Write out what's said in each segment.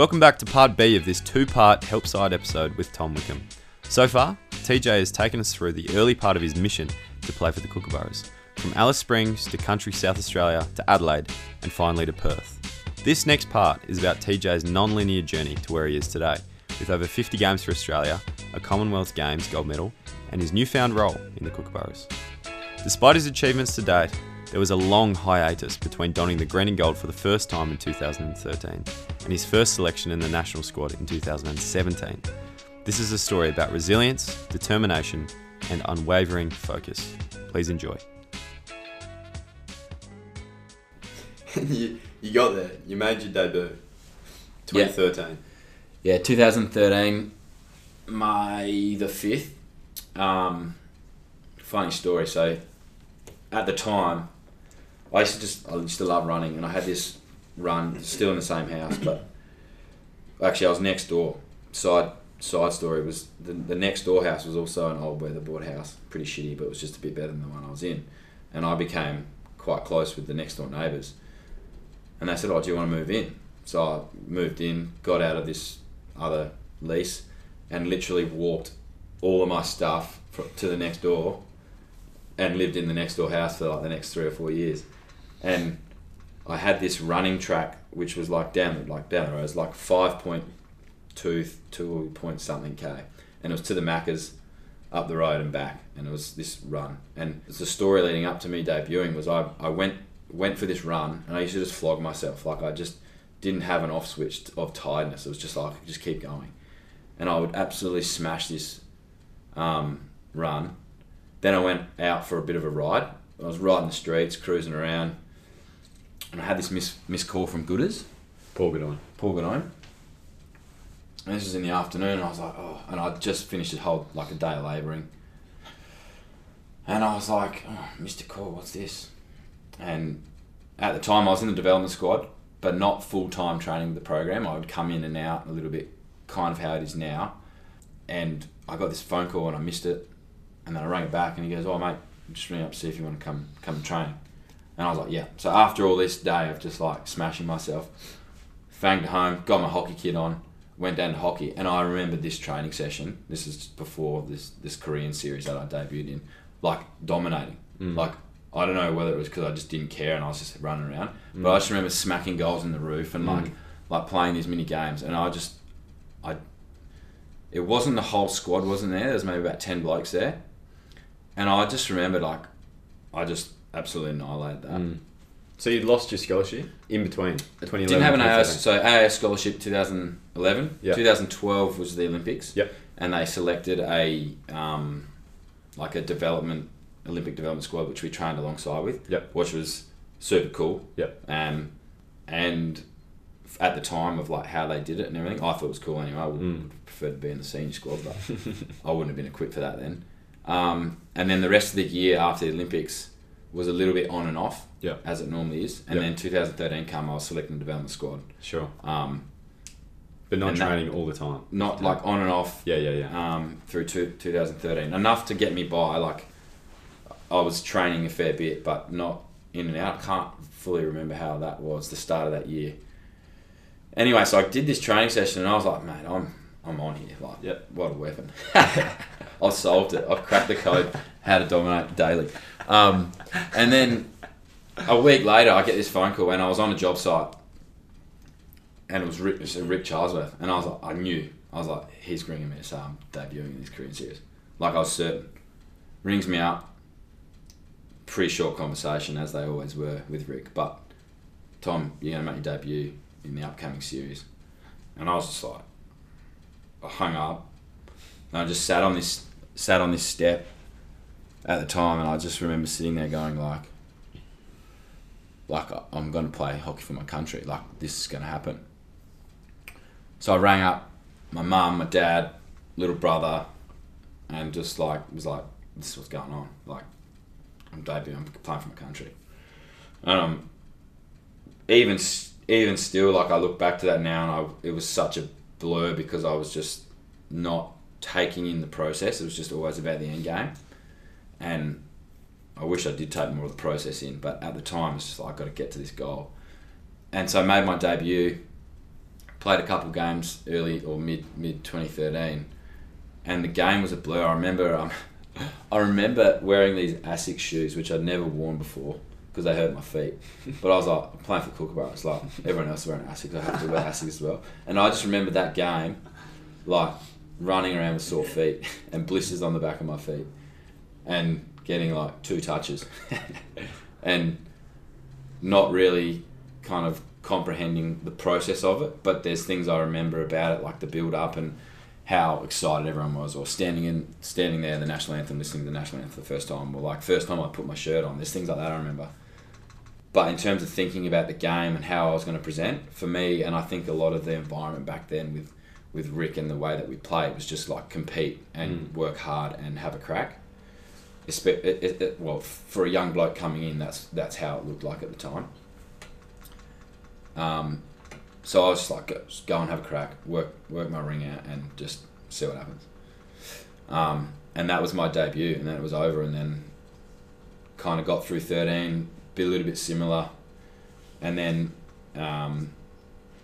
Welcome back to part B of this two part help side episode with Tom Wickham. So far, TJ has taken us through the early part of his mission to play for the Kookaburras, from Alice Springs to country South Australia to Adelaide and finally to Perth. This next part is about TJ's non linear journey to where he is today, with over 50 games for Australia, a Commonwealth Games gold medal, and his newfound role in the Kookaburras. Despite his achievements to date, there was a long hiatus between donning the green and gold for the first time in 2013 and his first selection in the national squad in 2017. This is a story about resilience, determination, and unwavering focus. Please enjoy. you, you got there. You made your debut. 2013. Yeah, 2013, May the 5th. Um, funny story. So, at the time, I used to just I used to love running, and I had this run still in the same house, but actually I was next door. Side side story was the, the next door house was also an old weatherboard house, pretty shitty, but it was just a bit better than the one I was in, and I became quite close with the next door neighbours, and they said, "Oh, do you want to move in?" So I moved in, got out of this other lease, and literally walked all of my stuff to the next door, and lived in the next door house for like the next three or four years and I had this running track which was like down like down. It was like five point two two point something k, and it was to the Maccas, up the road and back, and it was this run. And the story leading up to me debuting was I, I went went for this run, and I used to just flog myself like I just didn't have an off switch of tiredness. It was just like just keep going, and I would absolutely smash this um, run. Then I went out for a bit of a ride. I was riding the streets, cruising around and I had this miss miss call from Gooders. Paul Gaudoin. Paul Gaudoin. And this was in the afternoon, and I was like, oh, and I'd just finished a whole like a day of labouring. And I was like, oh, Mr. Call, what's this? And at the time, I was in the development squad, but not full time training with the program. I would come in and out a little bit, kind of how it is now. And I got this phone call and I missed it, and then I rang it back, and he goes, "Oh, mate, I'm just ringing up to see if you want to come come and train." And I was like, yeah. So after all this day of just like smashing myself, fanged home, got my hockey kit on, went down to hockey, and I remember this training session. This is before this this Korean series that I debuted in, like dominating. Mm. Like I don't know whether it was because I just didn't care and I was just running around, mm. but I just remember smacking goals in the roof and like mm. like playing these mini games, and I just I. It wasn't the whole squad wasn't there. There's maybe about ten blokes there, and I just remember like, I just absolutely annihilated that. Mm. So you lost your scholarship in between 2011. Didn't have an AS, so AS scholarship 2011. Yep. 2012 was the Olympics. Yep. And they selected a um, like a development Olympic development squad, which we trained alongside with. Yep. Which was super cool. Yep. Um, and at the time of like how they did it and everything, I thought it was cool anyway. I would mm. prefer to be in the senior squad, but I wouldn't have been equipped for that then. Um, and then the rest of the year after the Olympics, was a little bit on and off, yeah, as it normally is. And then 2013 came, I was selecting the development squad. Sure. Um, but not training that, all the time. Not like on and off. Yeah, yeah, yeah. Um, through two, 2013, enough to get me by. Like, I was training a fair bit, but not in and out. I can't fully remember how that was the start of that year. Anyway, so I did this training session, and I was like, man, I'm I'm on here. Like, yep. what a weapon. I've solved it. I've cracked the code how to dominate daily. Um, and then a week later, I get this phone call, and I was on a job site, and it was Rick, it was Rick Charlesworth, and I was like, I knew, I was like, he's ringing me to say I'm debuting in this Korean series. Like I was certain. Rings me up. Pretty short conversation, as they always were with Rick, but Tom, you're gonna make your debut in the upcoming series, and I was just like, hung up, and I just sat on this sat on this step at the time, and I just remember sitting there going like, like I'm going to play hockey for my country. Like this is going to happen. So I rang up my mum, my dad, little brother, and just like was like, this is what's going on. Like I'm debuting, I'm playing for my country. And um, even even still, like I look back to that now, and I, it was such a blur because I was just not taking in the process. It was just always about the end game and I wish I did take more of the process in, but at the time it's just like I've got to get to this goal. And so I made my debut, played a couple games early or mid mid 2013, and the game was a blur. I remember um, I remember wearing these Asics shoes which I'd never worn before because they hurt my feet. But I was like I'm playing for Kookaburra. It's like everyone else wearing Asics. I have to wear Asics as well. And I just remember that game, like running around with sore feet and blisters on the back of my feet, and getting like two touches, and not really kind of comprehending the process of it. But there's things I remember about it, like the build up and how excited everyone was, or standing in standing there the national anthem, listening to the national anthem for the first time, or like first time I put my shirt on. There's things like that I remember. But in terms of thinking about the game and how I was going to present, for me, and I think a lot of the environment back then with with Rick and the way that we played was just like compete and work hard and have a crack. It, it, it, well, for a young bloke coming in, that's that's how it looked like at the time. Um, so I was just like, go, just go and have a crack, work work my ring out, and just see what happens. Um, and that was my debut, and then it was over, and then kind of got through thirteen, be a little bit similar, and then um,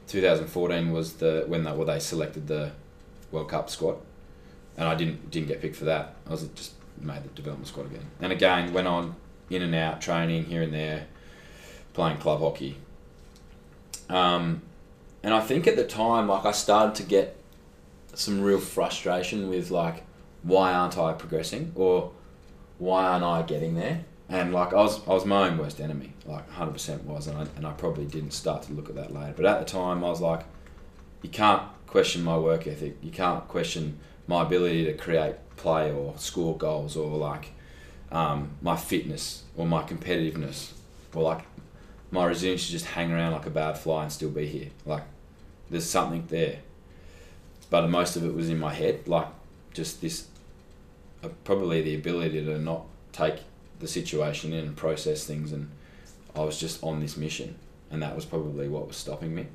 2014 was the when they, well, they selected the World Cup squad, and I didn't didn't get picked for that. I was just made the development squad again, and again went on in and out training here and there, playing club hockey. Um, and I think at the time, like I started to get some real frustration with like, why aren't I progressing or why aren't I getting there? And like I was, I was my own worst enemy, like hundred percent was, and I, and I probably didn't start to look at that later. But at the time, I was like, you can't question my work ethic. You can't question my ability to create play or score goals or like um, my fitness or my competitiveness or like my resilience to just hang around like a bad fly and still be here. Like there's something there, but most of it was in my head. Like just this, uh, probably the ability to not take the situation in and process things, and I was just on this mission, and that was probably what was stopping me.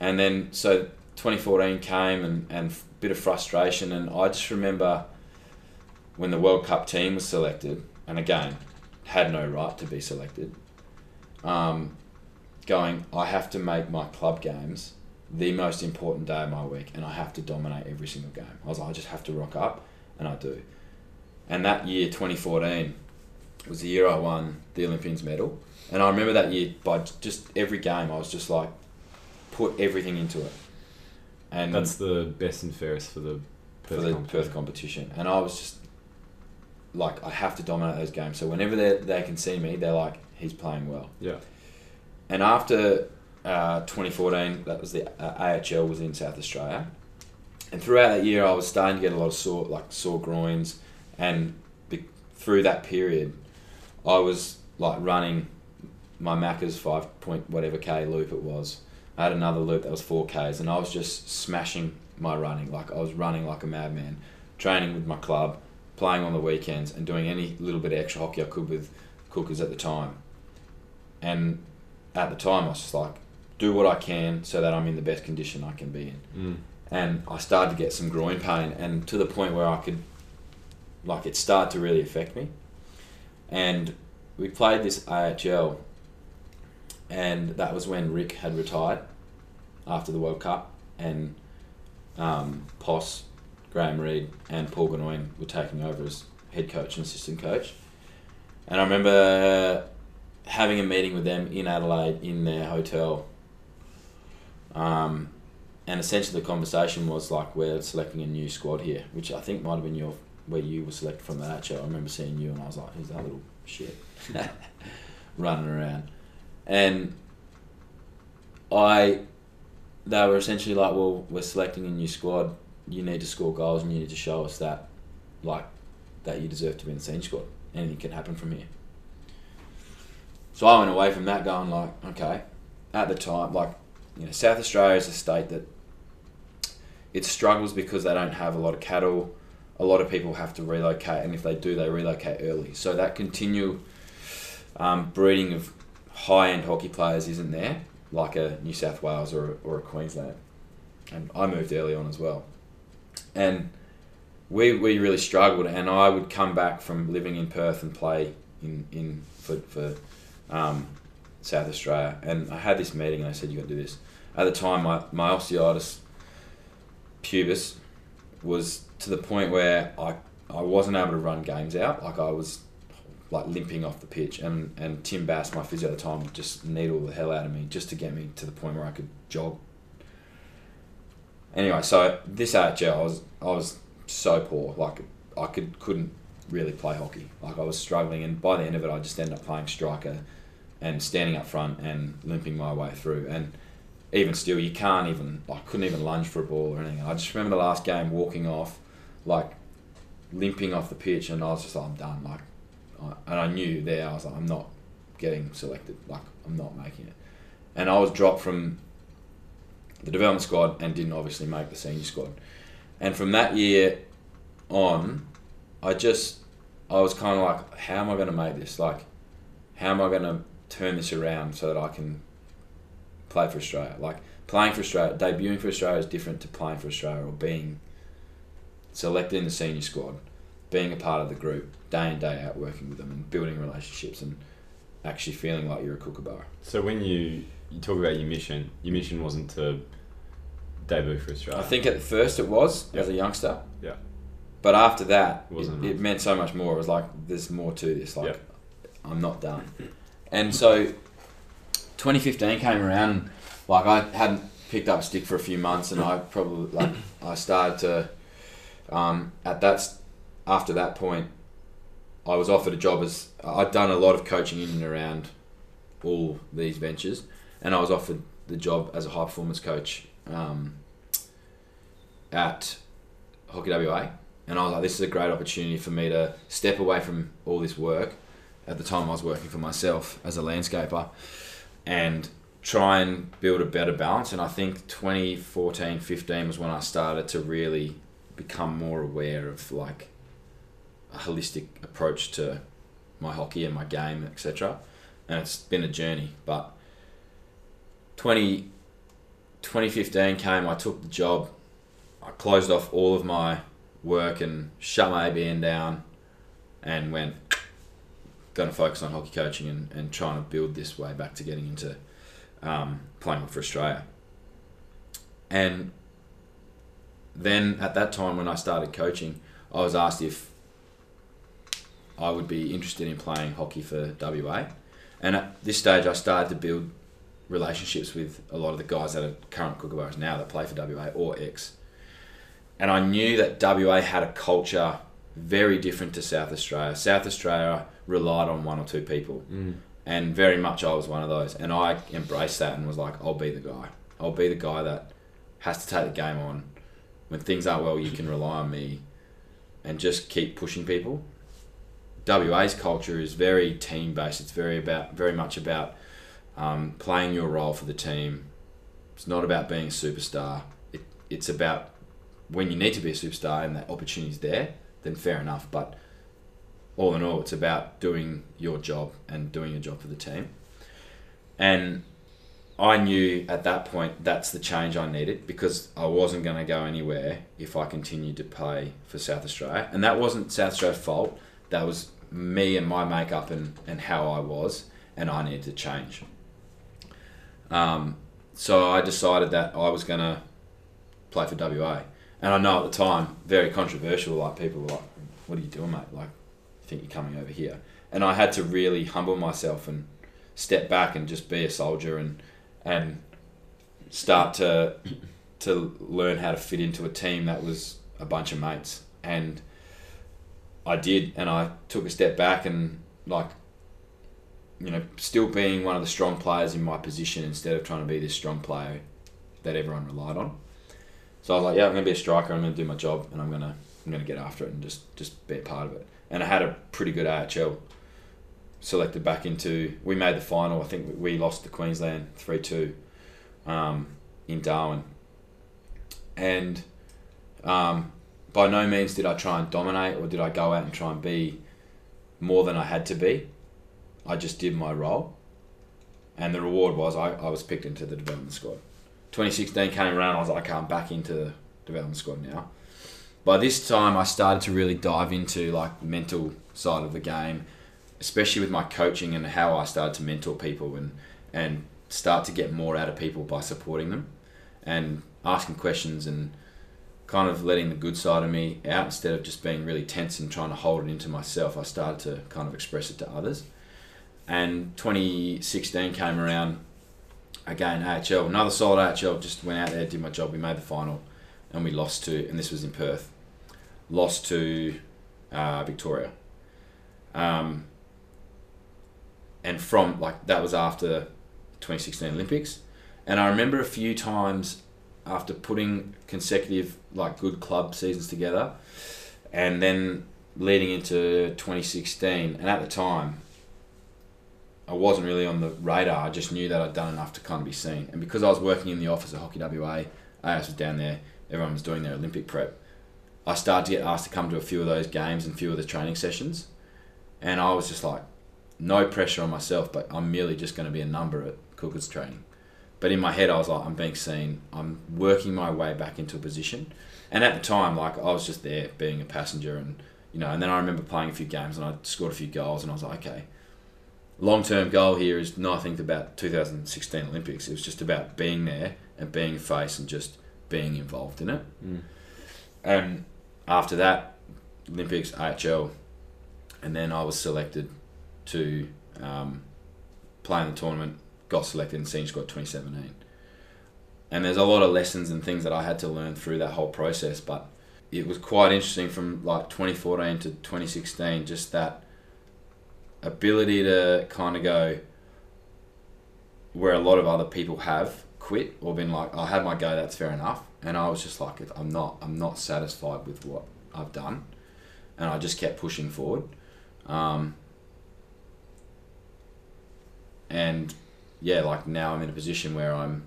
And then so 2014 came and and a bit of frustration, and I just remember when the World Cup team was selected, and again had no right to be selected. Um, going, I have to make my club games the most important day of my week, and I have to dominate every single game. I was like, I just have to rock up, and I do. And that year, 2014, was the year I won the Olympians medal. And I remember that year by just every game, I was just like, put everything into it. And That's the best and fairest for the for the competition. Perth competition. And I was just like, I have to dominate those games. So whenever they they can see me, they're like, he's playing well. Yeah. And after uh, 2014, that was the uh, AHL was in South Australia, and throughout that year, I was starting to get a lot of sore like sore groins, and be- through that period, I was like running my Macca's five point whatever k loop it was. I had another loop that was four k's, and I was just smashing my running. Like I was running like a madman, training with my club, playing on the weekends, and doing any little bit of extra hockey I could with Kookas at the time. And at the time, I was just like, do what I can so that I'm in the best condition I can be in. Mm. And I started to get some groin pain, and to the point where I could, like, it started to really affect me. And we played this AHL, and that was when Rick had retired after the World Cup, and um, Poss, Graham Reid, and Paul Gaudoin were taking over as head coach and assistant coach. And I remember having a meeting with them in Adelaide in their hotel. Um, and essentially the conversation was like we're selecting a new squad here, which I think might have been your where you were selected from that show. I remember seeing you and I was like, who's that little shit running around? And I they were essentially like, Well, we're selecting a new squad, you need to score goals and you need to show us that like that you deserve to be in the senior squad. Anything can happen from here. So I went away from that going like, okay, at the time, like, you know, South Australia is a state that it struggles because they don't have a lot of cattle. A lot of people have to relocate, and if they do, they relocate early. So that continual um, breeding of high-end hockey players isn't there, like a New South Wales or, or a Queensland. And I moved early on as well. And we, we really struggled, and I would come back from living in Perth and play in, in for, for um, South Australia. And I had this meeting, and I said, "You got to do this." at the time my, my osteitis pubis was to the point where I I wasn't able to run games out. Like I was like limping off the pitch, and and Tim Bass, my physio at the time, just needle the hell out of me just to get me to the point where I could jog. Anyway, so this AHL, I was I was so poor, like I could couldn't really play hockey. Like I was struggling, and by the end of it, I just ended up playing striker, and standing up front and limping my way through. And even still, you can't even I couldn't even lunge for a ball or anything. I just remember the last game walking off, like limping off the pitch, and I was just like, I'm done. Like, I, and I knew there I was like, I'm not getting selected. Like, I'm not making it. And I was dropped from the development squad and didn't obviously make the senior squad. And from that year on, I just I was kind of like, how am I going to make this? Like, how am I going to turn this around so that I can play for Australia? Like playing for Australia, debuting for Australia is different to playing for Australia or being selected in the senior squad, being a part of the group, day in day out, working with them and building relationships and actually feeling like you're a kookaburra. So when you you talk about your mission, your mission wasn't to debut for Australia. I think at first it was Yeah. as a youngster. Yeah. But after that, It it, it meant so much more. It was like there's more to this. Like Yeah. I'm not done. And so 2015 came around, and like I hadn't picked up stick for a few months, and I probably like I started to um, at that after that point, I was offered a job as I'd done a lot of coaching in and around all these ventures, and I was offered the job as a high performance coach um, at Hockey WA, and I was like, this is a great opportunity for me to step away from all this work. At the time, I was working for myself as a landscaper, and try and build a better balance. And I think 2014, 15 was when I started to really become more aware of like a holistic approach to my hockey and my game, etc. And it's been a journey, but 20, 2015 came, I took the job, I closed off all of my work and shut my ABN down and went, going to focus on hockey coaching and, and trying to build this way back to getting into um, playing for Australia. And then at that time when I started coaching, I was asked if I would be interested in playing hockey for WA. And at this stage, I started to build relationships with a lot of the guys that are current Kookaburras now that play for WA or X. And I knew that WA had a culture very different to South Australia. South Australia relied on one or two people Mm. and very much I was one of those. And I embraced that and was like, I'll be the guy. I'll be the guy that has to take the game on. When things aren't well, you can rely on me, and just keep pushing people. WA's culture is very team based. It's very about very much about um, playing your role for the team. It's not about being a superstar. It, it's about when you need to be a superstar and that opportunity's there, then fair enough. But all in all, it's about doing your job and doing your job for the team. And I knew at that point that's the change I needed because I wasn't going to go anywhere if I continued to play for South Australia. And that wasn't South Australia's fault. That was me and my makeup and, and how I was, and I needed to change. Um, so I decided that I was going to play for WA. And I know at the time, very controversial, like people were like, what are you doing, mate? Like, you think you're coming over here? And I had to really humble myself and step back and just be a soldier and and start to to learn how to fit into a team that was a bunch of mates. And I did, and I took a step back and like you know, still being one of the strong players in my position instead of trying to be this strong player that everyone relied on. So I was like, yeah, I'm gonna be a striker. I'm gonna do my job, and I'm gonna I'm gonna get after it and just just be a part of it. And I had a pretty good AHL. Selected back into, we made the final. I think we lost to Queensland three two, um, in Darwin. And um, by no means did I try and dominate or did I go out and try and be more than I had to be. I just did my role, and the reward was I, I was picked into the development squad. 2016 came around, I was like, okay, I'm back into the development squad now. By this time, I started to really dive into like the mental side of the game, especially with my coaching and how I started to mentor people and and start to get more out of people by supporting them and asking questions and kind of letting the good side of me out instead of just being really tense and trying to hold it into myself. I started to kind of express it to others. And 2016 came around again, AHL, another solid AHL, just went out there, did my job. We made the final and we lost to, and this was in Perth, lost to uh, Victoria. Um, and from, like, that was after 2016 Olympics. And I remember a few times after putting consecutive, like, good club seasons together and then leading into 2016. And at the time, I wasn't really on the radar. I just knew that I'd done enough to kind of be seen. And because I was working in the office at Hockey WA, AS was down there, everyone was doing their Olympic prep. I started to get asked to come to a few of those games and a few of the training sessions. And I was just like, no pressure on myself, but I'm merely just going to be a number at Kookas training. But in my head, I was like, I'm being seen. I'm working my way back into a position. And at the time, like, I was just there being a passenger. And, you know, and then I remember playing a few games and I scored a few goals. And I was like, okay, long term goal here is not I think about 2016 Olympics. It was just about being there and being a face and just being involved in it. Mm. And after that, Olympics, AHL, and then I was selected to um, play in the tournament. Got selected in Senior Squad 2017. And there's a lot of lessons and things that I had to learn through that whole process, but it was quite interesting from like 2014 to 2016. Just that ability to kind of go where a lot of other people have quit or been like, I had my go, that's fair enough. And I was just like, I'm not, I'm not satisfied with what I've done, and I just kept pushing forward. Um, and yeah, like now I'm in a position where I'm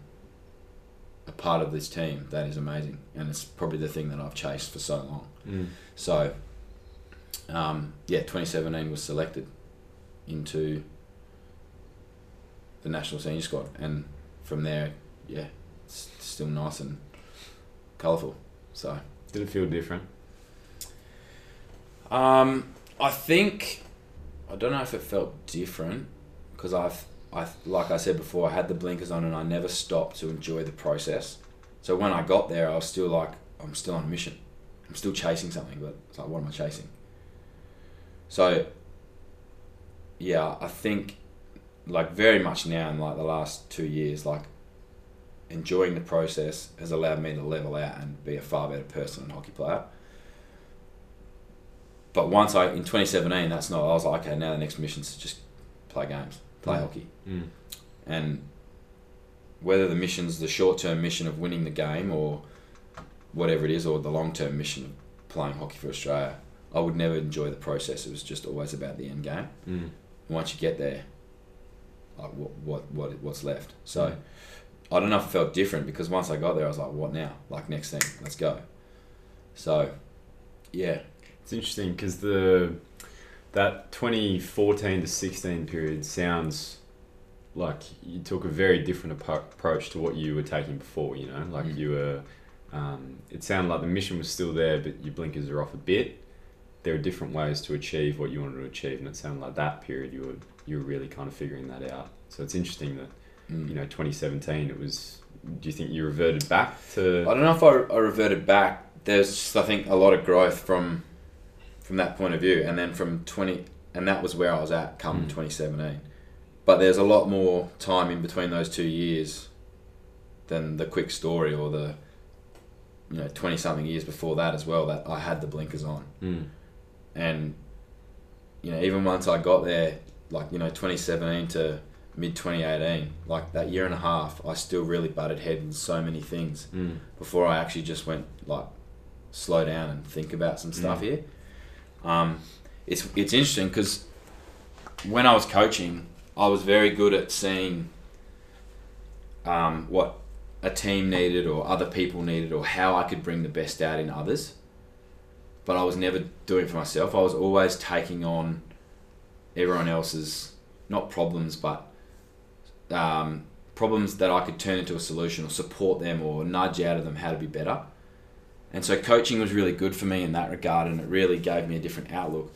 a part of this team. That is amazing, and it's probably the thing that I've chased for so long. Mm. So, um, yeah, 2017 was selected into the national senior squad, and from there, yeah, it's still nice and colourful. So, Did it feel different? um, I think I don't know if it felt different because I've I like I said before, I had the blinkers on and I never stopped to enjoy the process. So when I got there, I was still like, I'm still on a mission. I'm still chasing something, but it's like, what am I chasing? So, yeah, I think, like, very much now in like the last two years, like, enjoying the process has allowed me to level out and be a far better person and hockey player. But once I in 2017, that's not. I was like, okay, now the next mission is to just play games, play Mm. hockey, Mm. and whether the mission's the short term mission of winning the game or whatever it is, or the long term mission of playing hockey for Australia, I would never enjoy the process. It was just always about the end game. Mm. Once you get there, like what what what what's left. So Mm. I don't know if it felt different because once I got there, I was like, what now? Like next thing, let's go. So, yeah, It's interesting because the that 2014 to 16 period sounds like you took a very different appro- approach to what you were taking before. You know, like Mm. you were. Um, it sounded like the mission was still there, but your blinkers are off a bit. There are different ways to achieve what you wanted to achieve, and it sounded like that period you were you were really kind of figuring that out. So it's interesting that Mm. you know 2017 it was. Do you think you reverted back to I don't know if I, I reverted back. There's just, I think a lot of growth from from that point of view, and then from twenty, and that was where I was at come Mm. 2017. But there's a lot more time in between those two years than the quick story or the you know 20 something years before that as well. That I had the blinkers on, Mm. and you know even once I got there, like you know 2017 to mid 2018, like that year and a half, I still really butted head in so many things Mm. before I actually just went like slow down and think about some stuff Mm. here. Um, it's it's interesting because when I was coaching, I was very good at seeing um, what a team needed or other people needed or how I could bring the best out in others. But I was never doing it for myself. I was always taking on everyone else's not problems, but um, problems that I could turn into a solution or support them or nudge out of them how to be better. And so coaching was really good for me in that regard, and it really gave me a different outlook,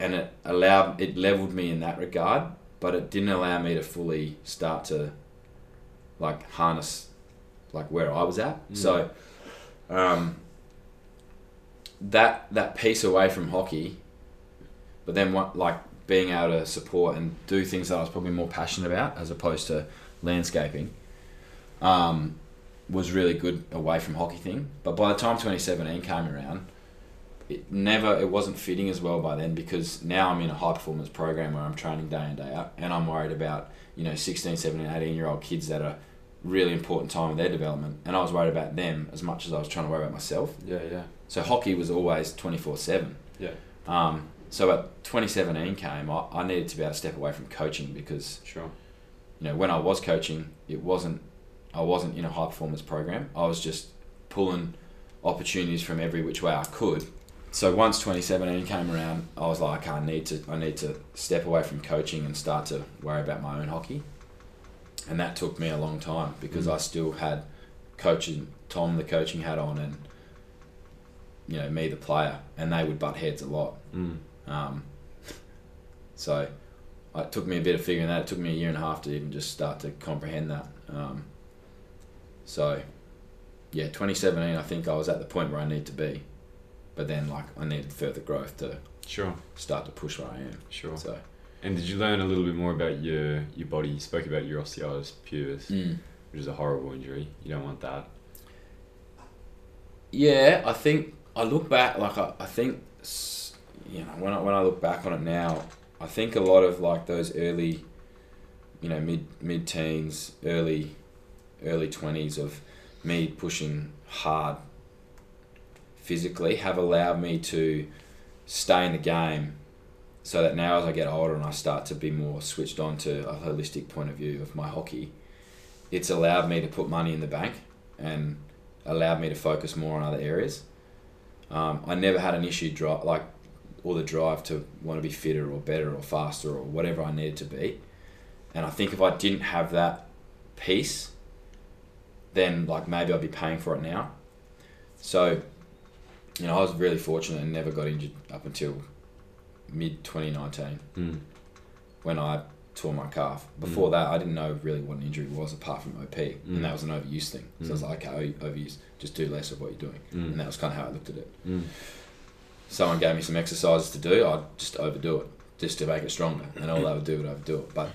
and it allowed it leveled me in that regard. But it didn't allow me to fully start to like harness like where I was at. Mm. So um, that that piece away from hockey, but then what like being able to support and do things that I was probably more passionate about as opposed to landscaping, um, was really good away from hockey thing. But by the time 2017 came around, it never it wasn't fitting as well by then because now I'm in a high performance program where I'm training day in day out and I'm worried about you know 16 17 18 year old kids that are really important time of their development and I was worried about them as much as I was trying to worry about myself Yeah, yeah. so hockey was always 24 7 Yeah. um, so at 2017 came I, I needed to be able to step away from coaching because Sure. you know when I was coaching it wasn't I wasn't in a high performance program I was just pulling opportunities from every which way I could so once 2017 came around I was like I need to I need to step away from coaching and start to worry about my own hockey and that took me a long time because Mm. I still had coaching Tom the coaching hat on and you know me the player and they would butt heads a lot Mm. Um, so it took me a bit of figuring that. It took me a year and a half to even just start to comprehend that. Um, so, yeah, 2017, I think I was at the point where I need to be. But then, like, I needed further growth to Sure. start to push where I am. Sure. So, And did you learn a little bit more about your your body? You spoke about your osteitis pubis, mm. which is a horrible injury. You don't want that. yeah, I think I look back, like, I, I think, you know, when I, when I look back on it now, I think a lot of, like, those early, you know, mid mid teens, early early 20s of me pushing hard physically have allowed me to stay in the game so that now as I get older and I start to be more switched on to a holistic point of view of my hockey, it's allowed me to put money in the bank and allowed me to focus more on other areas. Um, I never had an issue drop like or the drive to want to be fitter or better or faster or whatever I needed to be. And I think if I didn't have that piece, then like maybe I'd be paying for it now. So, you know, I was really fortunate and never got injured up until mid 2019 Mm. when I tore my calf. Before Mm. that, I didn't know really what an injury was apart from OP, Mm. and that was an overuse thing. So I was Mm. like, okay, overuse, just do less of what you're doing, and that was kind of how I looked at it. Someone gave me some exercises to do, I'd just overdo it, just to make it stronger, and all I would do would overdo it. But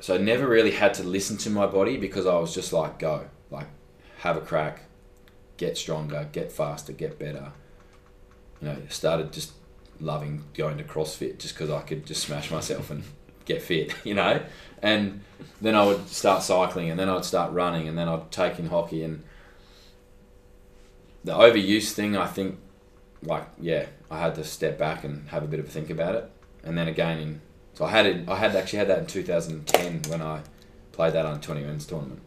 so I never really had to listen to my body because I was just like, go, like, have a crack, get stronger, get faster, get better. You know, started just loving going to CrossFit just because I could just smash myself and get fit, you know. And then I would start cycling, and then I'd start running, and then I'd take in hockey. And the overuse thing, I think, like, yeah, I had to step back and have a bit of a think about it. And then again, in so I had it, I had actually had that in 2010 when I played that on 20 men's tournament,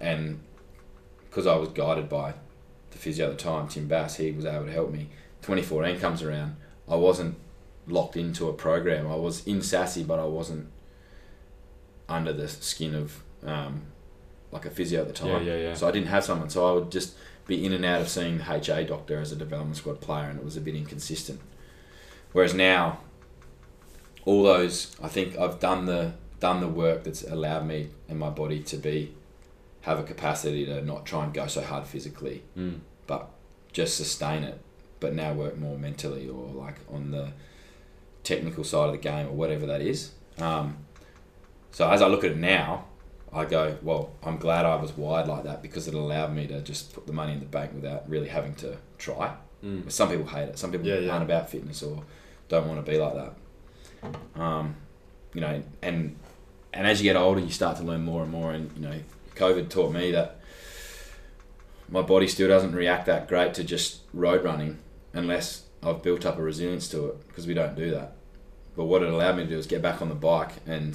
and because I was guided by the physio at the time, Tim Bass, he was able to help me. 2014 comes around, I wasn't locked into a program. I was in SASI, but I wasn't under the skin of um, like a physio at the time. Yeah, yeah, yeah. So I didn't have someone. So I would just be in and out of seeing the HA doctor as a development squad player, and it was a bit inconsistent. Whereas now, all those I think I've done the done the work that's allowed me and my body to be have a capacity to not try and go so hard physically, Mm. but just sustain it. But now work more mentally or like on the technical side of the game or whatever that is. Um, so as I look at it now, I go, well, I'm glad I was wired like that because it allowed me to just put the money in the bank without really having to try. Mm. Some people hate it. Some people Yeah, yeah. aren't about fitness or don't want to be like that. Um, you know, and and as you get older, you start to learn more and more. And you know, COVID taught me that my body still doesn't react that great to just road running unless I've built up a resilience to it because we don't do that. But what it allowed me to do is get back on the bike and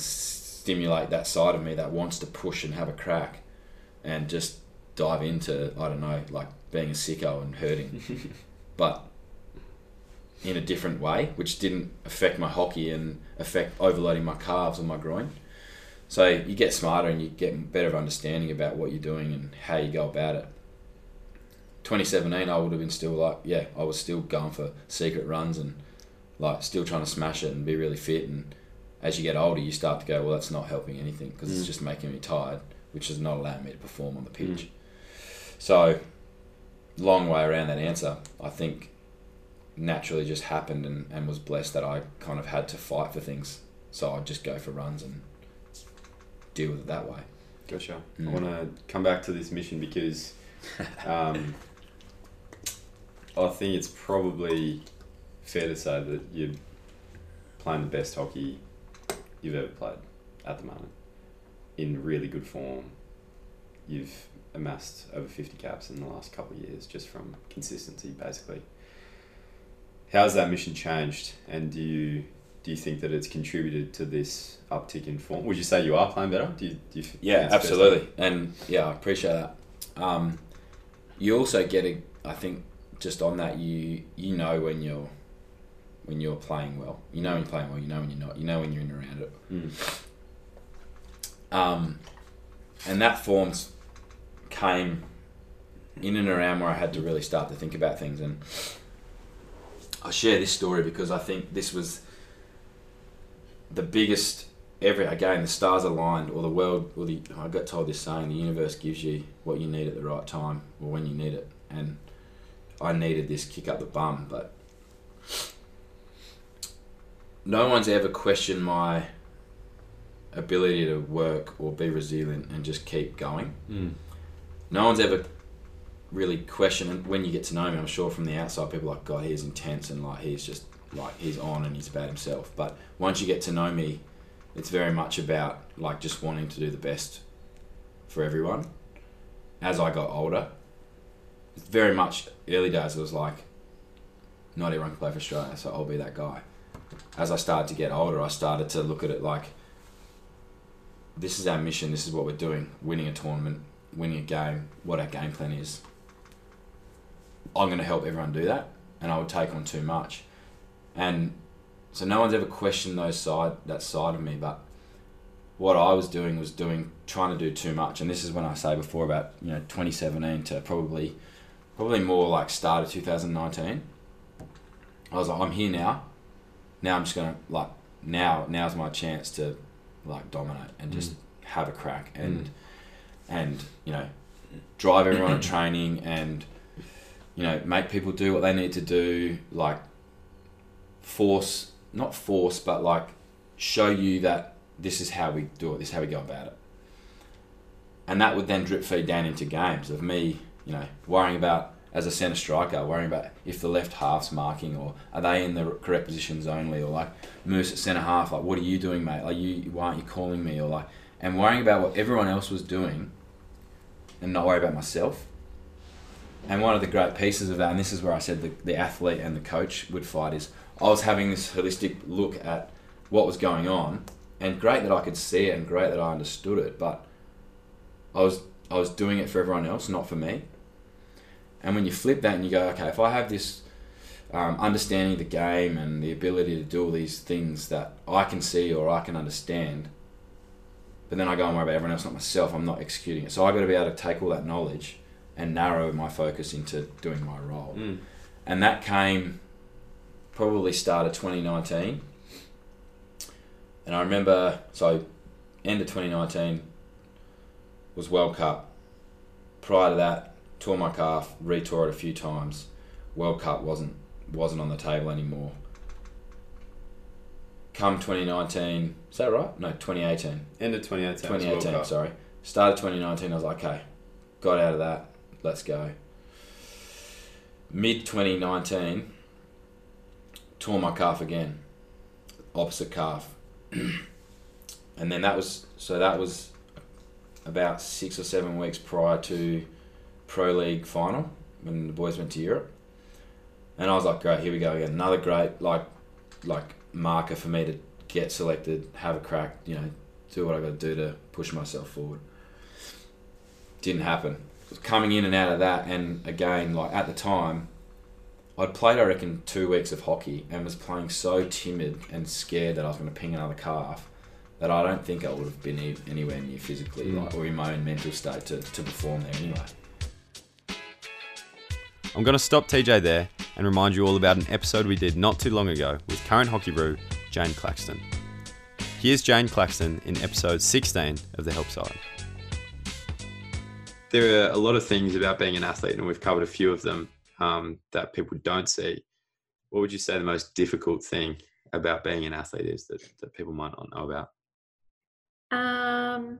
stimulate that side of me that wants to push and have a crack and just dive into I don't know like being a sicko and hurting, but in a different way, which didn't affect my hockey and affect overloading my calves or my groin. So you get smarter and you get better understanding about what you're doing and how you go about it. 2017, I would have been still like, yeah, I was still going for secret runs and like still trying to smash it and be really fit and as you get older, you start to go, well, that's not helping anything because Mm. it's just making me tired, which is not allowing me to perform on the pitch. Mm. So, long way around that answer. I think naturally just happened and, and was blessed that I kind of had to fight for things. So I'd just go for runs and deal with it that way. Gotcha. I Mm. want to come back to this mission because um, I think it's probably fair to say that you're playing the best hockey you've ever played at the moment. In really good form. You've amassed over 50 caps in the last couple of years just from consistency, basically. How's that mission changed? And do you do you think that it's contributed to this uptick in form? Would you say you are playing better? Do you, do you Yeah, absolutely. And yeah, I appreciate that. Um, you also get a, I think, just on that, you you know when you're when you're playing well. You know when you're playing well. You know when you're not. You know when you're in and around it. Mm. Um, and that forms came in and around where I had to really start to think about things. And I share this story because I think this was the biggest ever. Again, the stars aligned, or the world, or the I got told this saying: the universe gives you what you need at the right time, or when you need it. And I needed this kick up the bum, but no one's ever questioned my ability to work or be resilient and just keep going. Mm. No one's ever really questioned and when you get to know me. I'm sure from the outside, people are like, God, he's intense and like he's just like he's on and he's about himself. But once you get to know me, it's very much about like just wanting to do the best for everyone. As I got older, it's very much early days. It was like, not everyone can play for Australia, so I'll be that guy. As I started to get older, I started to look at it like, this is our mission. This is what we're doing: winning a tournament, winning a game. What our game plan is. I'm going to help everyone do that, and I would take on too much, and so no one's ever questioned those side that side of me. But what I was doing was doing trying to do too much, and this is when I say before about you know 2017 to probably probably more like start of 2019. I was like, I'm here now. Now I'm just gonna like now now's my chance to like dominate and just mm. have a crack mm. and and you know drive everyone at training and you know make people do what they need to do like force not force but like show you that this is how we do it this is how we go about it. And that would then drip feed down into games of me you know worrying about as a centre striker worrying about if the left half's marking or are they in the correct positions only or like Moose at centre half like what are you doing mate? Like you why aren't you calling me? Or like and worrying about what everyone else was doing and not worry about myself. And one of the great pieces of that and this is where I said the, the athlete and the coach would fight is I was having this holistic look at what was going on and great that I could see it and great that I understood it but I was I was doing it for everyone else not for me and when you flip that and you go okay if I have this um, understanding of the game and the ability to do all these things that I can see or I can understand but then I go and worry about everyone else not myself I'm not executing it. So I've got to be able to take all that knowledge and narrow my focus into doing my role. Mm. and that came probably start of 2019 and I remember so end of 2019 was World Cup. Prior to that tore my calf retore it a few times. World Cup wasn't wasn't on the table anymore. Come 2019 is that right? No 2018 End of 2018. was World 2018 Cup. Start of 2019 I was like okay got out of that let's go. Mid 2019 tore my calf again opposite calf. And then that was so that was about six or seven weeks prior to pro league final when the boys went to Europe and I was like great here we go again another great like like marker for me to get selected have a crack you know do what I got to do to push myself forward didn't happen coming in and out of that and again like at the time I'd played I reckon two weeks of hockey and was playing so timid and scared that I was going to ping another calf that I don't think I would have been anywhere near physically Mm. like, or in my own mental state to, to perform there anyway. I'm going to stop TJ there and remind you all about an episode we did not too long ago with current Hockeyroo Jane Claxton. Here's Jane Claxton in episode 16 of The Help Side. There are a lot of things about being an athlete, and we've covered a few of them um, that people don't see. What would you say the most difficult thing about being an athlete is that, that people might not know about? Um,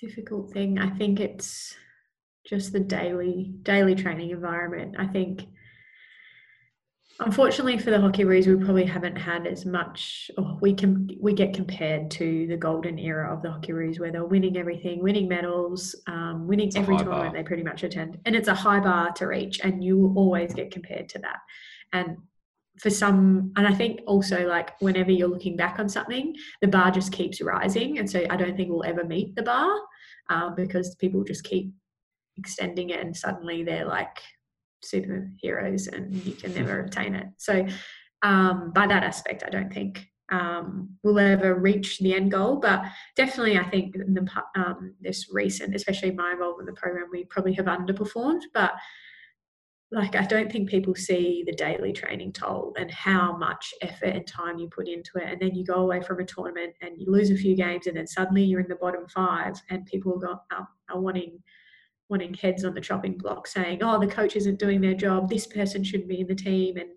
difficult thing. I think it's just the daily daily training environment. I think unfortunately for the hockey Hockeyroos, we probably haven't had as much. Or we can we get compared to the golden era of the hockey Hockeyroos, where they're winning everything, winning medals, um, winning It's every tournament bar. they pretty much attend, and it's a high bar to reach, and you will always get compared to that. And for some, and I think also like whenever you're looking back on something, the bar just keeps rising, and so I don't think we'll ever meet the bar um, because people just keep extending it, and suddenly they're like superheroes and you can never obtain it. So, um, by that aspect, I don't think um, we'll ever reach the end goal. But definitely, I think in the, um, this recent, especially my involvement in the program, we probably have underperformed. But like, I don't think people see the daily training toll and how much effort and time you put into it. And then you go away from a tournament and you lose a few games, and then suddenly you're in the bottom five, and people go, um, are wanting wanting heads on the chopping block saying, oh, the coach isn't doing their job, this person shouldn't be in the team, and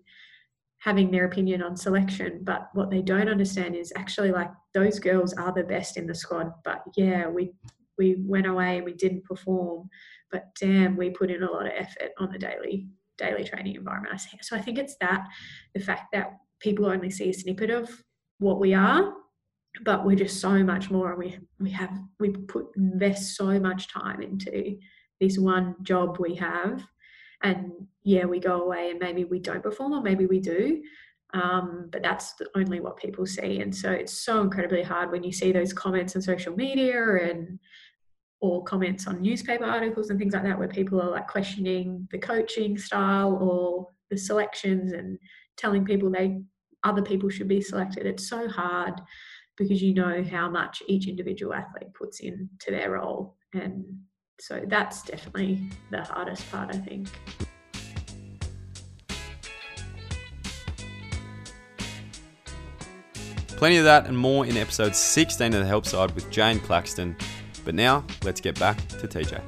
having their opinion on selection. But what they don't understand is actually like those girls are the best in the squad. But yeah, we we went away and we didn't perform, but damn, we put in a lot of effort on the daily daily training environment. So I think it's that the fact that people only see a snippet of what we are, but we're just so much more. and We we have we put invest so much time into this one job we have and yeah we go away and maybe we don't perform or maybe we do um, but that's only what people see. And so it's so incredibly hard when you see those comments on social media and or comments on newspaper articles and things like that where people are like questioning the coaching style or the selections and telling people they other people should be selected. It's so hard because you know how much each individual athlete puts in to their role and so that's definitely the hardest part i think Plenty of that and more in episode 16 of The Help Side with Jane Claxton. But now, let's get back to TJ.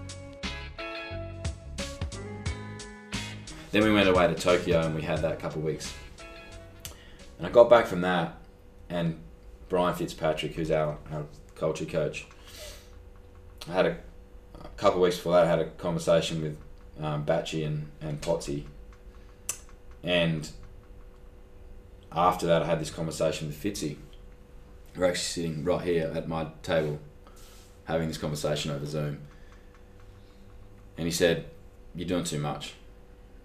Then we went away to Tokyo and we had that couple of weeks. And I got back from that, and Brian Fitzpatrick, who's our, our culture coach, I had a, a couple of weeks before that, I had a conversation with um, Batchy and, and Potsy. And after that, I had this conversation with Fitzy. We're actually sitting right here at my table having this conversation over Zoom. And he said, You're doing too much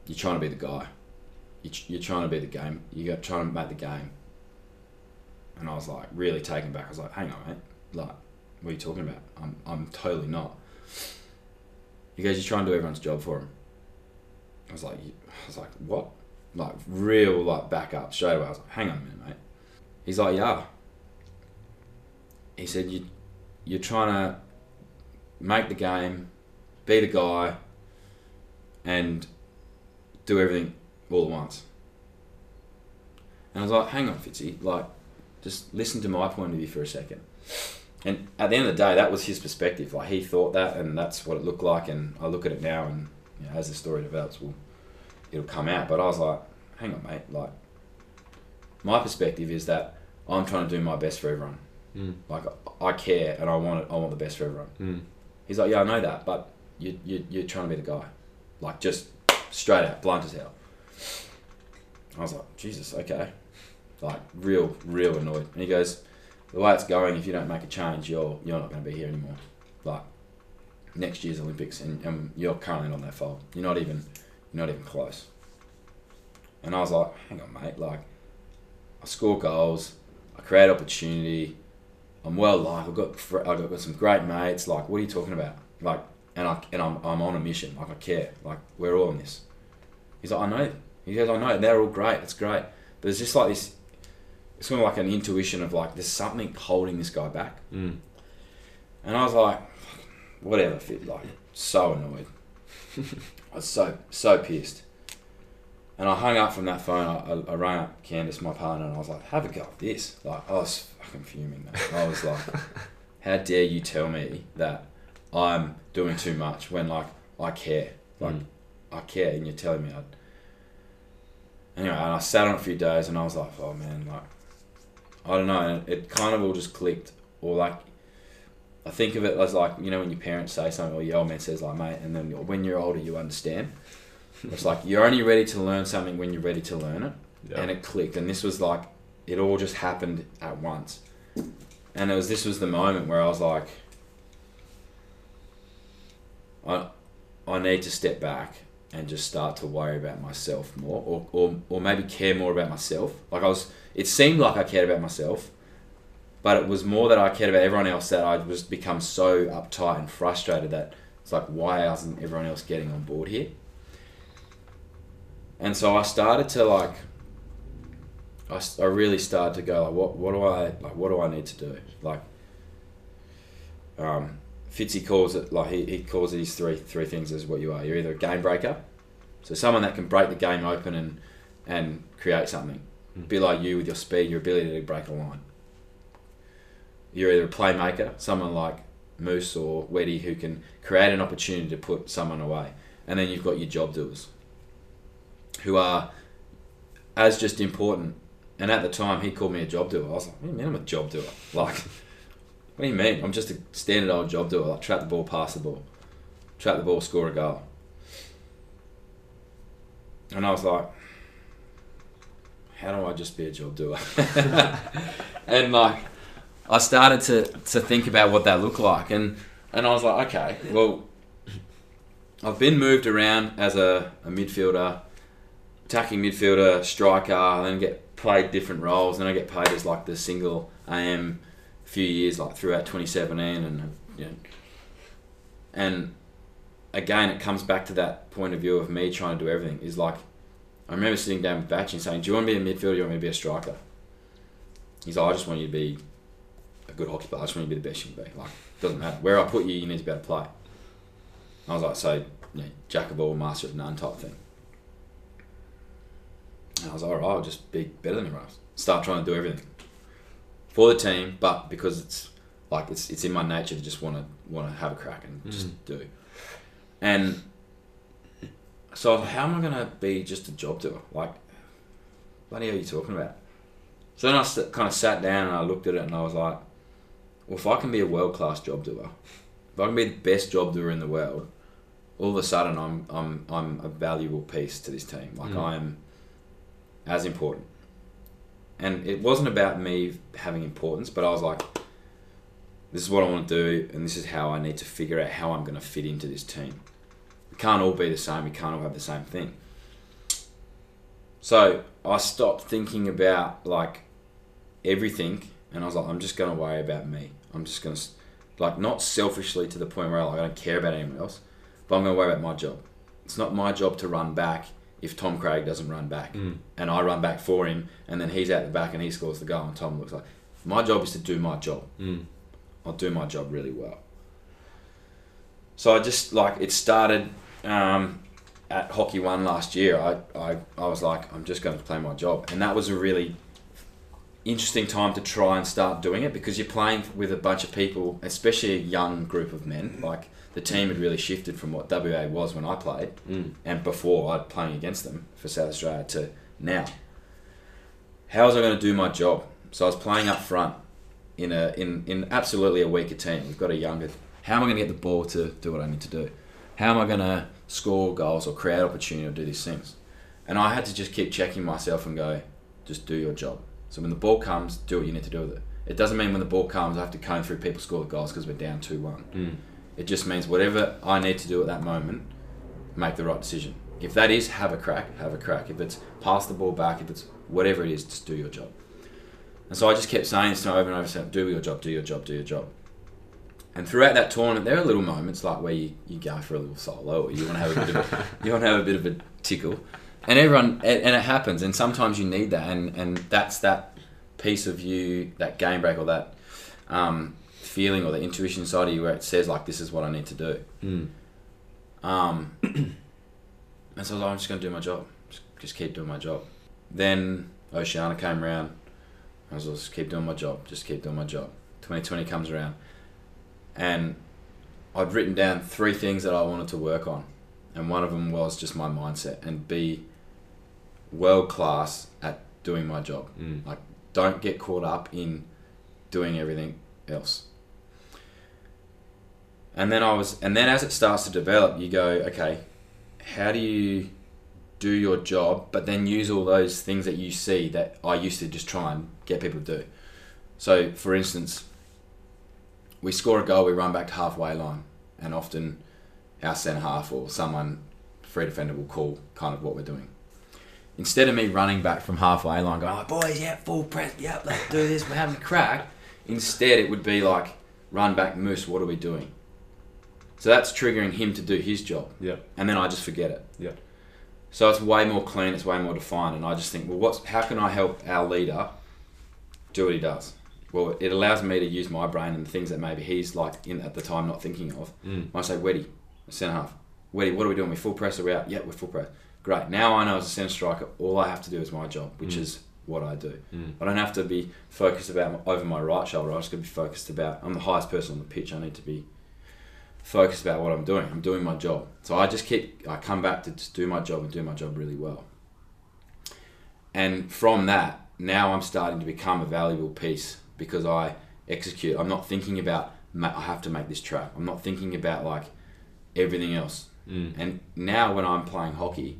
you're trying to be the guy. You're, trying to be the game. You're trying to make the game. And I was like, really taken back. I was like, hang on, mate. Like, what are you talking about? I'm, I'm totally not. He goes, you try and do everyone's job for him. I was like, I was like, what? Like, real, like, back up straight away. I was like, hang on a minute, mate. He's like, yeah. He said, you, you're trying to make the game, be the guy, and do everything all at once. And I was like, hang on, Fitzy, like, just listen to my point of view for a second. And at the end of the day, that was his perspective. Like, he thought that, and that's what it looked like. And I look at it now, and you know, as the story develops, will it'll come out. But I was like, hang on, mate, like, my perspective is that I'm trying to do my best for everyone. Mm. Like, I care, and I want it. I want the best for everyone. Mm. He's like, yeah, I know that, but you, you, you're trying to be the guy. Like, just straight out, blunt as hell. I was like, Jesus, okay. Like, real, real annoyed. And he goes, the way it's going, if you don't make a change, you're you're not going to be here anymore. Like, next year's Olympics, and, and you're currently not on that fold. You're not even, you're not even close. And I was like, hang on, mate. Like, I score goals, I create opportunity, I'm well liked. I've got I've got some great mates. Like, what are you talking about? Like, and I and I'm, I'm on a mission. Like, I care. Like, we're all in this. He's like, I know. He goes, I know. They're all great. It's great. But it's just like this. It's kind of like an intuition of like there's something holding this guy back. Mm. And I was like, whatever. Fit. Like, so annoyed. I was so so pissed. And I hung up from that phone. I, I, I rang up Candice, my partner, and I was like, "Have a go at this." Like I was fucking fuming. Man. I was like, "How dare you tell me that I'm doing too much when like I care, like Mm. I care, and you're telling me I." Anyway, and I sat on a few days, and I was like, "Oh man, like I don't know." It, kind of all just clicked, or like I think of it as like you know when your parents say something, or your old man says like, "Mate," and then when you're older, you understand. It's like you're only ready to learn something when you're ready to learn it, Yeah. and it clicked. And this was like, it all just happened at once. And it was this was the moment where I was like, I, I need to step back and just start to worry about myself more, or, or, or maybe care more about myself. Like I was, it seemed like I cared about myself, but it was more that I cared about everyone else that I was become so uptight and frustrated that it's like, why isn't everyone else getting on board here? And so I started to like, I, I really started to go like, what what do I like? What do I need to do? Like, um, Fitzy calls it like he, he calls these three three things as what you are. You're either a game breaker, so someone that can break the game open and and create something. Mm. Be like you with your speed, your ability to break a line. You're either a playmaker, someone like Moose or Weddy who can create an opportunity to put someone away, and then you've got your job doers, who are as just important. And at the time, he called me a job doer. I was like, "What do you mean I'm a job doer? Like, what do you mean? I'm just a standard old job doer. Like, trap the ball, pass the ball, trap the ball, score a goal." And I was like, "How do I just be a job doer?" and like, I started to to think about what that looked like, and and I was like, "Okay, well." I've been moved around as a, a midfielder, attacking midfielder, striker, and then get played different roles. Then I get paid as like the single AM few years, like throughout 2017, and you know, and again, it comes back to that point of view of me trying to do everything. Is like, I remember sitting down with Batch and saying, "Do you want to be a midfielder? Or Do you want me to be a striker?" He's like, "I just want you to be a good hockey player. I just want you to be the best you can be. Like, doesn't matter where I put you, you need to be able to play." I was like, "So, you know, jack of all, master of none type thing." And I was like, all right, I'll just be better than everyone else. Start trying to do everything for the team, but because it's like it's it's in my nature to just want to want to have a crack and just do. And so I was like, how am I gonna be just a job doer? Like, bloody hell are you talking about? So then I kind of sat down and I looked at it and I was like, well, if I can be a world class job doer, if I can be the best job doer in the world, all of a sudden I'm I'm I'm a valuable piece to this team. Like Mm. I'm as important. And it wasn't about me having importance, but I was like, this is what I want to do, and this is how I need to figure out how I'm going to fit into this team. We can't all be the same. We can't all have the same thing. So I stopped thinking about like everything, and I was like, I'm just going to worry about me. I'm just going to, like, not selfishly to the point where like, I don't care about anyone else, but I'm going to worry about my job. It's not my job to run back if Tom Craig doesn't run back Mm. and I run back for him, and then he's out the back and he scores the goal, and Tom looks like. My job is to do my job. Mm. I'll do my job really well. So I just like it started um, at Hockey One last year. I, I, I was like, I'm just going to play my job, and that was a really interesting time to try and start doing it because you're playing with a bunch of people, especially a young group of men. Like the team had really shifted from what WA was when I played, Mm. and before I'd playing against them for South Australia to now. How was I going to do my job? So I was playing up front in a in, in absolutely a weaker team. We've got a younger. How am I going to get the ball to do what I need to do? How am I going to score goals or create opportunity or do these things? And I had to just keep checking myself and go, just do your job. So when the ball comes, do what you need to do with it. It doesn't mean when the ball comes, I have to comb through people score the goals because we're down two one. Mm. It just means whatever I need to do at that moment, make the right decision. If that is have a crack, have a crack. If it's pass the ball back, if it's whatever it is, just do your job. And so I just kept saying this over and over, saying, do your job, do your job, do your job. And throughout that tournament, there are little moments like where you, you go for a little solo, or you want to have a bit of a, you want to have a bit of a tickle, and everyone and, it happens. And sometimes you need that, and and that's that piece of you, that game break, or that um, feeling, or the intuition side of you where it says like, this is what I need to do. Mm. Um, and so I was like, I'm just going to do my job. Just just keep doing my job. Then Oceania came around. I was just keep doing my job, just keep doing my job. 2020 comes around, and I'd written down three things that I wanted to work on, and one of them was just my mindset and be world class at doing my job. Mm. Like, don't get caught up in doing everything else. And then I was, and then as it starts to develop, you go, okay, how do you do your job, but then use all those things that you see that I used to just try and get people to do. So, for instance, we score a goal, we run back to halfway line, and often our centre half or someone free defender will call kind of what we're doing. Instead of me running back from halfway line, going, oh, boys, yeah, full press, yeah, let's do this, we're having a crack. Instead, it would be like, run back, Moose, what are we doing? So that's triggering him to do his job. Yeah. And then I just forget it. Yeah. So it's way more clean, it's way more defined, and I just think, well, what's how can I help our leader do what he does? Well, it allows me to use my brain and the things that maybe he's like in at the time not thinking of. Mm. I say, Weddy, centre half. Weddy, what are we doing? We full press or we out? Yeah, we're full press. Great. Now I know as a centre striker, all I have to do is my job, which Mm. is what I do. Mm. I don't have to be focused about over my right shoulder. I just got to be focused about. I'm the highest person on the pitch. I need to be focused about what I'm doing. I'm doing my job. So I just keep. I come back to just do my job and do my job really well. And from that, now I'm starting to become a valuable piece because I execute. I'm not thinking about I have to make this trap. I'm not thinking about like everything else. Mm. And now when I'm playing hockey,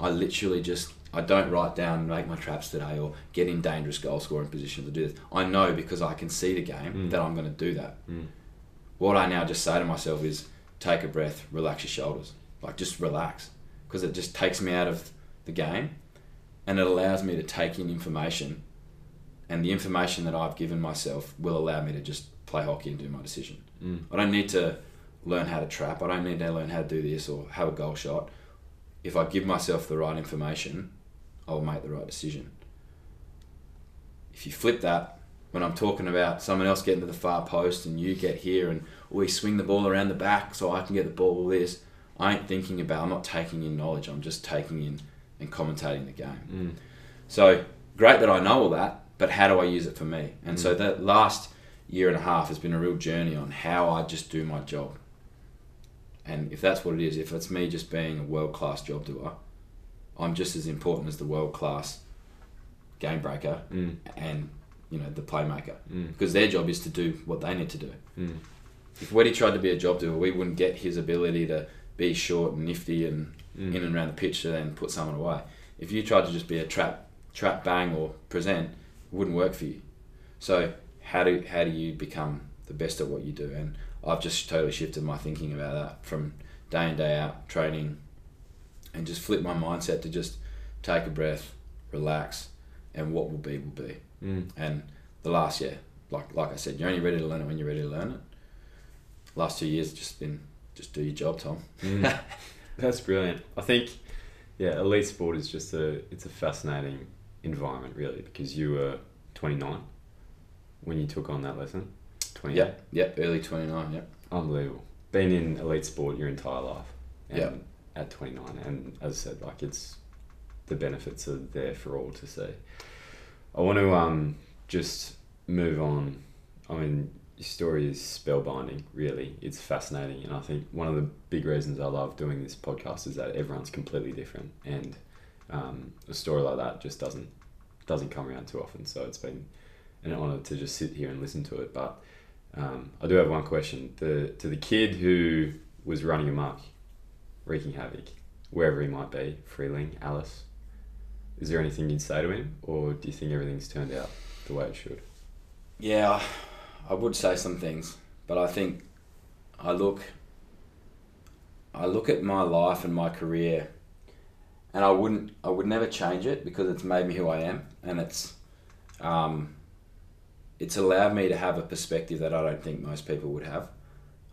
I literally just I don't write down and make my traps today or get in dangerous goal scoring position to do this. I know because I can see the game Mm. that I'm going to do that. Mm. What I now just say to myself is take a breath, relax your shoulders, like just relax because it just takes me out of the game and it allows me to take in information and the information that I've given myself will allow me to just play hockey and do my decision. Mm. I don't need to learn how to trap. I don't need to learn how to do this or have a goal shot. If I give myself the right information, I'll make the right decision. If you flip that, when I'm talking about someone else getting to the far post and you get here and we swing the ball around the back so I can get the ball this, I ain't thinking about, I'm not taking in knowledge, I'm just taking in and commentating the game. Mm. So great that I know all that, but how do I use it for me? And so that last year and a half has been a real journey on how I just do my job. And if that's what it is, if it's me just being a world class job doer, I'm just as important as the world class game breaker Mm. and you know the playmaker Mm. because their job is to do what they need to do. Mm. If Weddy tried to be a job doer, we wouldn't get his ability to be short and nifty and Mm. in and around the pitch to then put someone away. If you tried to just be a trap, trap bang or present, it wouldn't work for you. So how do how do you become the best at what you do? And I've just totally shifted my thinking about that from day in day out training, and just flip my mindset to just take a breath, relax, and what will be will be. Mm. And the last year, like like I said, you're only ready to learn it when you're ready to learn it. Last two years, just been just do your job, Tom. Mm. That's brilliant. I think, yeah, elite sport is just a it's a fascinating environment really because you were 29 when you took on that lesson. 28. Yep, yep, early twenty nine. Yep. Unbelievable. Been in elite sport your entire life. Yeah. At 29, and as I said, like it's the benefits are there for all to see. I want to um just move on. I mean, your story is spellbinding. Really, it's fascinating, and I think one of the big reasons I love doing this podcast is that everyone's completely different, and um, a story like that just doesn't doesn't come around too often. So it's been an honor to just sit here and listen to it. But um, I do have one question: the to the kid who was running amok, wreaking havoc, wherever he might be, Freeling, Alice. Is there anything you'd say to him, or do you think everything's turned out the way it should? Yeah, I would say some things, but I think I look I look at my life and my career and I wouldn't I would never change it because it's made me who I am and it's um, it's allowed me to have a perspective that I don't think most people would have.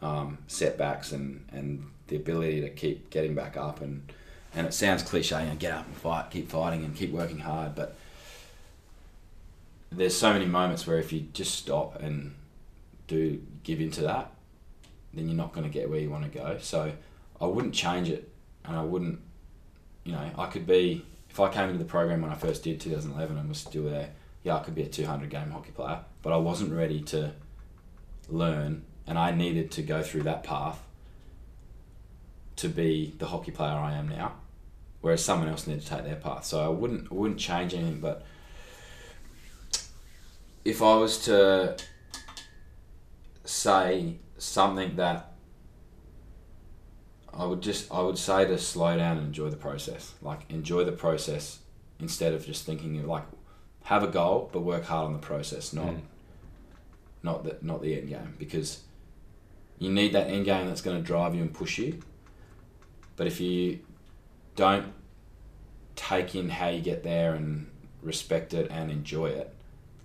Um, setbacks and, and the ability to keep getting back up and and it sounds cliche, you know, get up and fight, keep fighting and keep working hard, but there's so many moments where if you just stop and do give into that, then you're not going to get where you want to go. So I wouldn't change it, and I wouldn't, you know, I could be if I came into the program when I first did 2011 and was still there, yeah, I could be a 200 game hockey player, but I wasn't ready to learn, and I needed to go through that path to be the hockey player I am now, whereas someone else needed to take their path. So I wouldn't I wouldn't change anything, but if I was to say something that I would just I would say to slow down and enjoy the process. Like enjoy the process instead of just thinking of like have a goal but work hard on the process, not Mm. not the not the end game because you need that end game that's going to drive you and push you. But if you don't take in how you get there and respect it and enjoy it,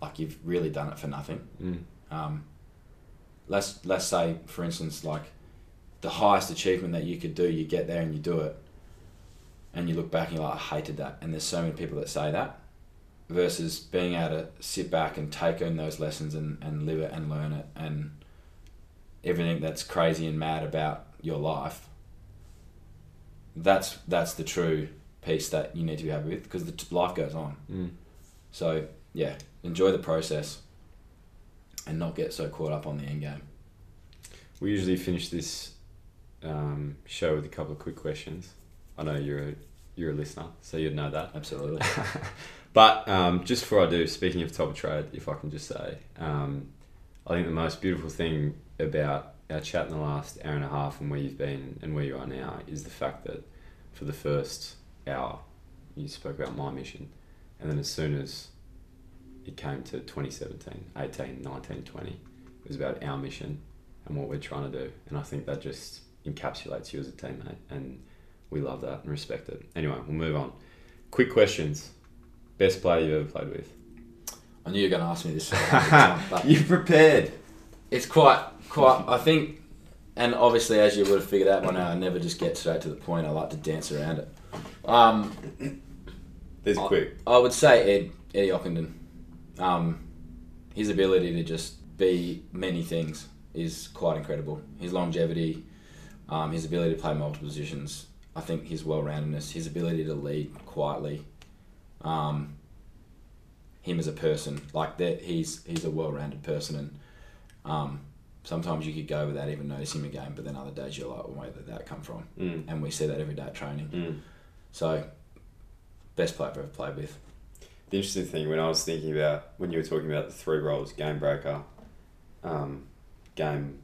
like you've really done it for nothing. Mm. Um, let's let's say, for instance, like the highest achievement that you could do, you get there and you do it, and you look back and you're like, I hated that. And there's so many people that say that, versus being able to sit back and take in those lessons and, and live it and learn it and everything that's crazy and mad about your life. That's that's the true piece that you need to be happy with because the t- life goes on. Mm. So yeah, enjoy the process and not get so caught up on the end game. We usually finish this um, show with a couple of quick questions. I know you're a, you're a listener, so you'd know that. Absolutely. but um, just before I do, speaking of top of trade, if I can just say, um, I think the most beautiful thing about our chat in the last hour and a half and where you've been and where you are now is the fact that for the first hour, you spoke about my mission. And then as soon as it came to 2017, 18, 19, 20, it was about our mission and what we're trying to do. And I think that just encapsulates you as a teammate. And we love that and respect it. Anyway, we'll move on. Quick questions. Best player you've ever played with? I knew you were going to ask me this. you prepared. it's quite, quite. I think, and obviously, as you would have figured out by now, I never just get straight to the point. I like to dance around it. Um, This is quick. I would say Ed Eddie Ockenden. Um, his ability to just be many things is quite incredible. His longevity, um, his ability to play multiple positions. I think his well-roundedness, his ability to lead quietly. Um, him as a person, like that, he's he's a well-rounded person, and um, sometimes you could go without even noticing him again, but then other days you're like, well, where did that come from? Mm. And we see that every day at training. Mm. So, best player I've ever played with. The interesting thing when I was thinking about when you were talking about the three roles game breaker, um, game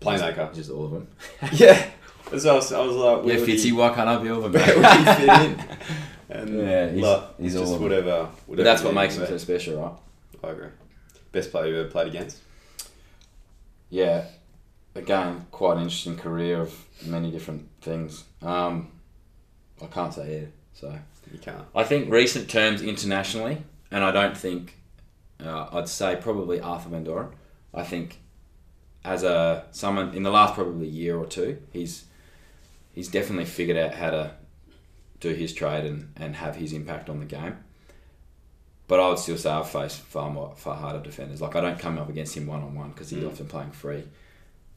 playmaker. Just all of them. yeah. As I was, I was like, Yeah, Fitzy, why can't I be all of them? where would he fit in? And Yeah, he's- like, he's just all whatever, whatever. That's what makes him so special, right? I agree. Best player you ever played against? Yeah. Again, quite an interesting career of many different things. Um, I can't say it, so. You can't. I think recent terms internationally, and I don't think, uh, I'd say probably Arthur Van Doren. I think as a someone in the last probably year or two, he's he's definitely figured out how to do his trade and, and have his impact on the game. But I would still say I've faced far more far harder defenders. Like I don't come up against him one on one because he's Mm. often playing free.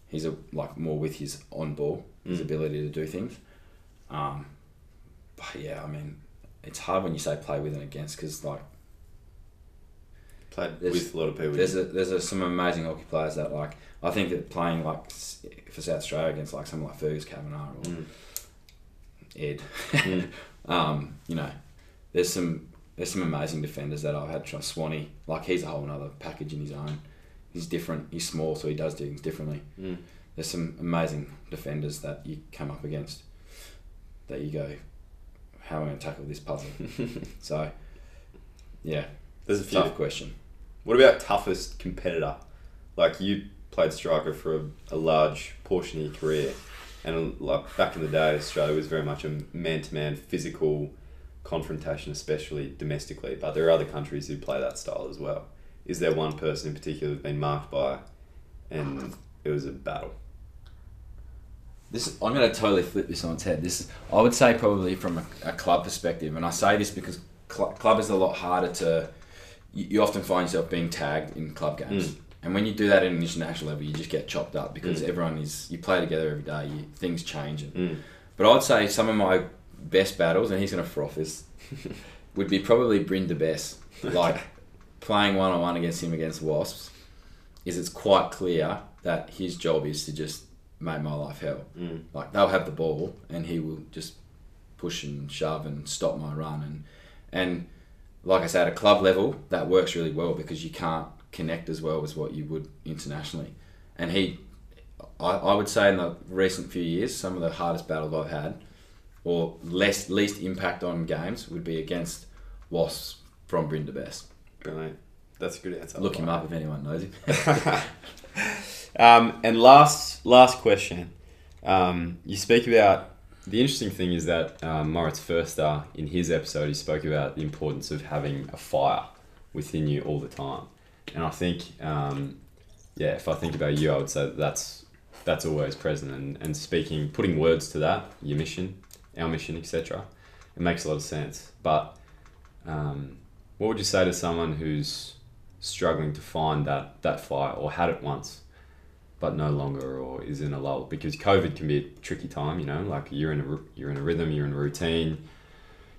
He's a, like more with his on ball, his Mm. ability to do things. Um, but yeah, I mean, it's hard when you say play with and against because like Played with a lot of people. there's a, there's a, some amazing hockey players that like I think that playing like for South Australia against like someone like Fergus Kavanagh or Mm. Ed, Mm. um, you know, there's some there's some amazing defenders that I've had. Try Swanee, like he's a whole other package in his own. He's different. He's small, so he does things differently. Mm. There's some amazing defenders that you come up against that you go, how am I going to tackle this puzzle? so, yeah, There's a few. tough question. What about toughest competitor? Like you played striker for a, a large portion of your career, and like back in the day, Australia was very much a man-to-man physical confrontation, especially domestically. But there are other countries who play that style as well. Is there one person in particular who's been marked by, and it was a battle? This I'm going to totally flip this on its head. This I would say probably from a, a club perspective, and I say this because cl- club is a lot harder to. You, you often find yourself being tagged in club games, Mm. And when you do that at an international level, you just get chopped up because Mm. everyone is you play together every day. You, things change, and, Mm. but I'd say some of my best battles, and he's going to froth this, would be probably Bryn Best. Like playing one on one against him against Wasps, is it's quite clear that his job is to just make my life hell. Mm. Like they'll have the ball, and he will just push and shove and stop my run, and and like I said, at a club level, that works really well because you can't connect as well as what you would internationally. And he, I, I would say in the recent few years, some of the hardest battles I've had, or less least impact on games, would be against Wasps from Bryn. Brilliant. That's a good answer. Look him up if anyone knows him. Um, and last last question. Um, you speak about the interesting thing is that um, Moritz Fürste in his episode he spoke about the importance of having a fire within you all the time, and I think um, yeah, if I think about you, I would say that that's that's always present and, and speaking putting words to that your mission, our mission, etc. It makes a lot of sense. But um, what would you say to someone who's struggling to find that that fire or had it once? but no longer or is in a lull because COVID can be a tricky time. You know, like you're in a you're in a rhythm, you're in a routine,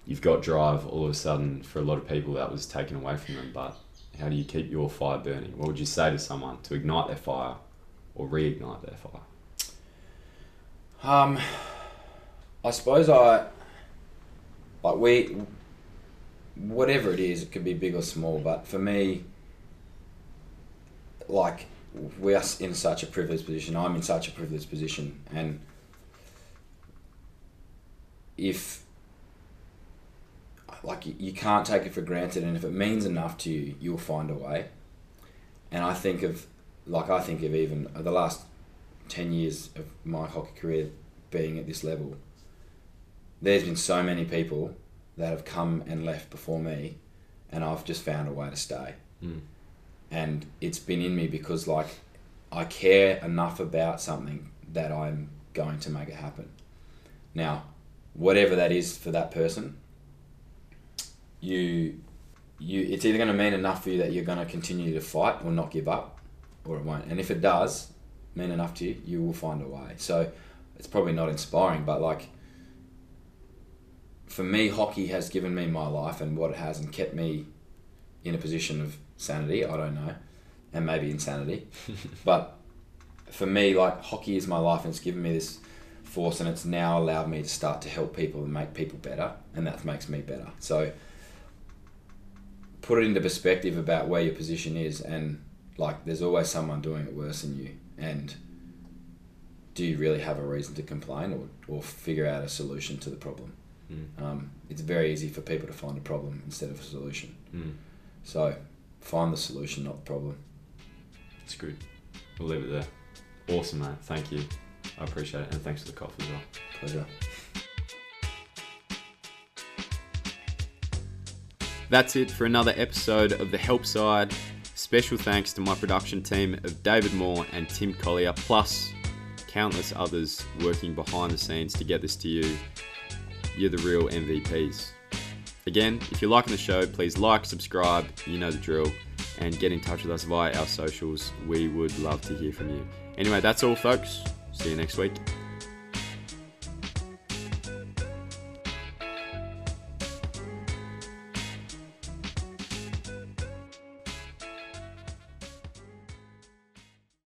you've got drive. All of a sudden, for a lot of people, that was taken away from them. But how do you keep your fire burning? What would you say to someone to ignite their fire or reignite their fire? Um, I suppose I like we whatever it is, it could be big or small, but for me, like we are in such a privileged position. I'm in such a privileged position, and if like you, you can't take it for granted, and if it means enough to you, you'll find a way. And I think of like I think of even the last ten years of my hockey career being at this level. There's been so many people that have come and left before me, and I've just found a way to stay Mm. and it's been in me because like I care enough about something that I'm going to make it happen. Now, whatever that is for that person, you you it's either going to mean enough for you that you're going to continue to fight or not give up, or it won't. And if it does mean enough to you, you will find a way. So it's probably not inspiring, but like for me, hockey has given me my life and what it has, and kept me in a position of sanity. I don't know, and maybe insanity, but for me, like hockey is my life, and it's given me this force, and it's now allowed me to start to help people and make people better, and that makes me better. So put it into perspective about where your position is, and like there's always someone doing it worse than you, and do you really have a reason to complain or, or figure out a solution to the problem? Mm. Um, it's very easy for people to find a problem instead of a solution. Mm. So find the solution, not the problem. It's good. We'll leave it there. Awesome, mate. Thank you. I appreciate it, and thanks for the coffee as well. Pleasure. That's it for another episode of The Help Side. Special thanks to my production team of David Moore and Tim Collier, plus countless others working behind the scenes to get this to you. You're the real MVPs. Again, if you're liking the show, please like, subscribe, you know the drill, and get in touch with us via our socials. We would love to hear from you. Anyway, that's all, folks. See you next week.